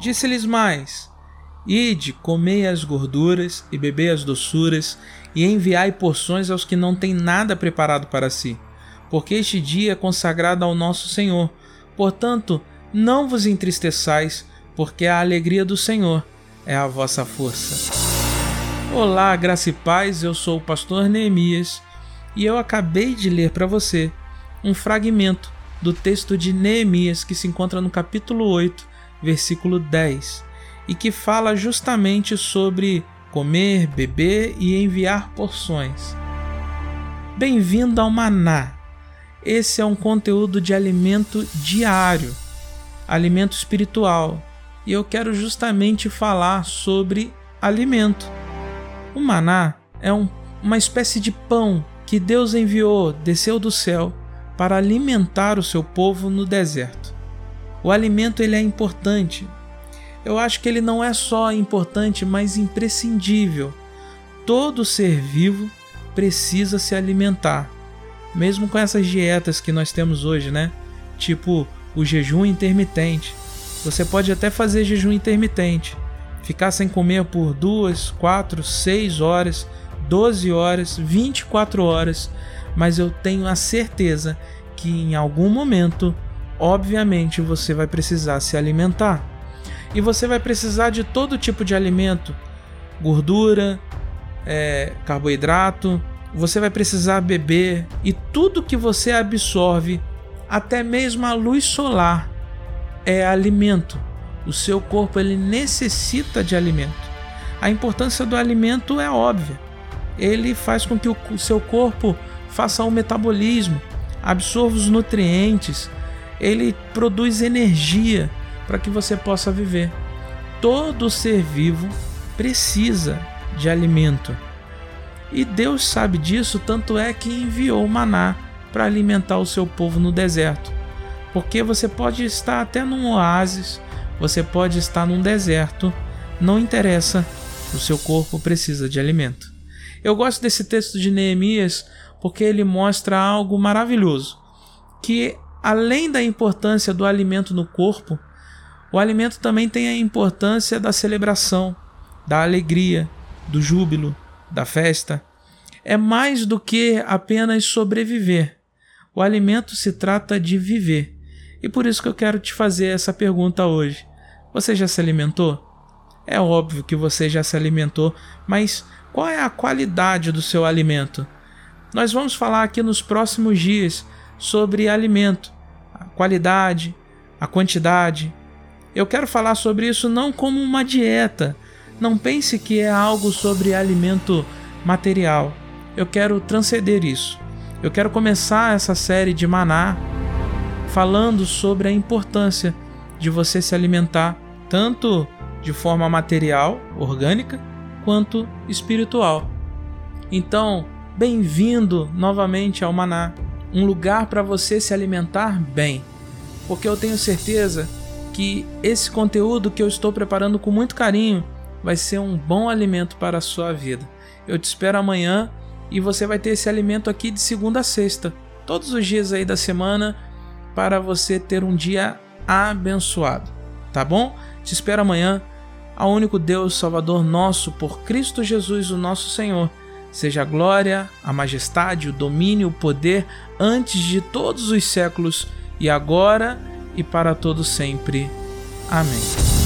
Disse-lhes mais: Ide, comei as gorduras e bebei as doçuras, e enviai porções aos que não têm nada preparado para si, porque este dia é consagrado ao nosso Senhor. Portanto, não vos entristeçais, porque a alegria do Senhor é a vossa força. Olá, graça e paz, eu sou o pastor Neemias e eu acabei de ler para você um fragmento do texto de Neemias que se encontra no capítulo 8, versículo 10, e que fala justamente sobre comer, beber e enviar porções. Bem-vindo ao Maná. Esse é um conteúdo de alimento diário, alimento espiritual, e eu quero justamente falar sobre alimento. O maná é um, uma espécie de pão que Deus enviou, desceu do céu para alimentar o seu povo no deserto. O alimento ele é importante. Eu acho que ele não é só importante, mas imprescindível. Todo ser vivo precisa se alimentar, mesmo com essas dietas que nós temos hoje, né? Tipo o jejum intermitente. Você pode até fazer jejum intermitente, ficar sem comer por duas, quatro, seis horas, 12 horas, 24 horas, mas eu tenho a certeza que em algum momento, obviamente, você vai precisar se alimentar. E você vai precisar de todo tipo de alimento: gordura, é, carboidrato. Você vai precisar beber e tudo que você absorve, até mesmo a luz solar, é alimento. O seu corpo ele necessita de alimento. A importância do alimento é óbvia. Ele faz com que o seu corpo faça o metabolismo, absorva os nutrientes, ele produz energia para que você possa viver. Todo ser vivo precisa de alimento. E Deus sabe disso, tanto é que enviou o maná para alimentar o seu povo no deserto. Porque você pode estar até num oásis, você pode estar num deserto, não interessa, o seu corpo precisa de alimento. Eu gosto desse texto de Neemias porque ele mostra algo maravilhoso, que além da importância do alimento no corpo, o alimento também tem a importância da celebração, da alegria, do júbilo, da festa. É mais do que apenas sobreviver. O alimento se trata de viver. E por isso que eu quero te fazer essa pergunta hoje. Você já se alimentou? É óbvio que você já se alimentou, mas qual é a qualidade do seu alimento? Nós vamos falar aqui nos próximos dias sobre alimento, a qualidade, a quantidade. Eu quero falar sobre isso não como uma dieta. Não pense que é algo sobre alimento material. Eu quero transcender isso. Eu quero começar essa série de maná falando sobre a importância de você se alimentar tanto de forma material, orgânica, quanto espiritual. Então, bem-vindo novamente ao Maná, um lugar para você se alimentar bem, porque eu tenho certeza que esse conteúdo que eu estou preparando com muito carinho vai ser um bom alimento para a sua vida. Eu te espero amanhã e você vai ter esse alimento aqui de segunda a sexta, todos os dias aí da semana para você ter um dia abençoado, tá bom? Te espero amanhã. Ao único Deus Salvador nosso, por Cristo Jesus, o nosso Senhor, seja a glória, a majestade, o domínio, o poder antes de todos os séculos e agora e para todo sempre. Amém.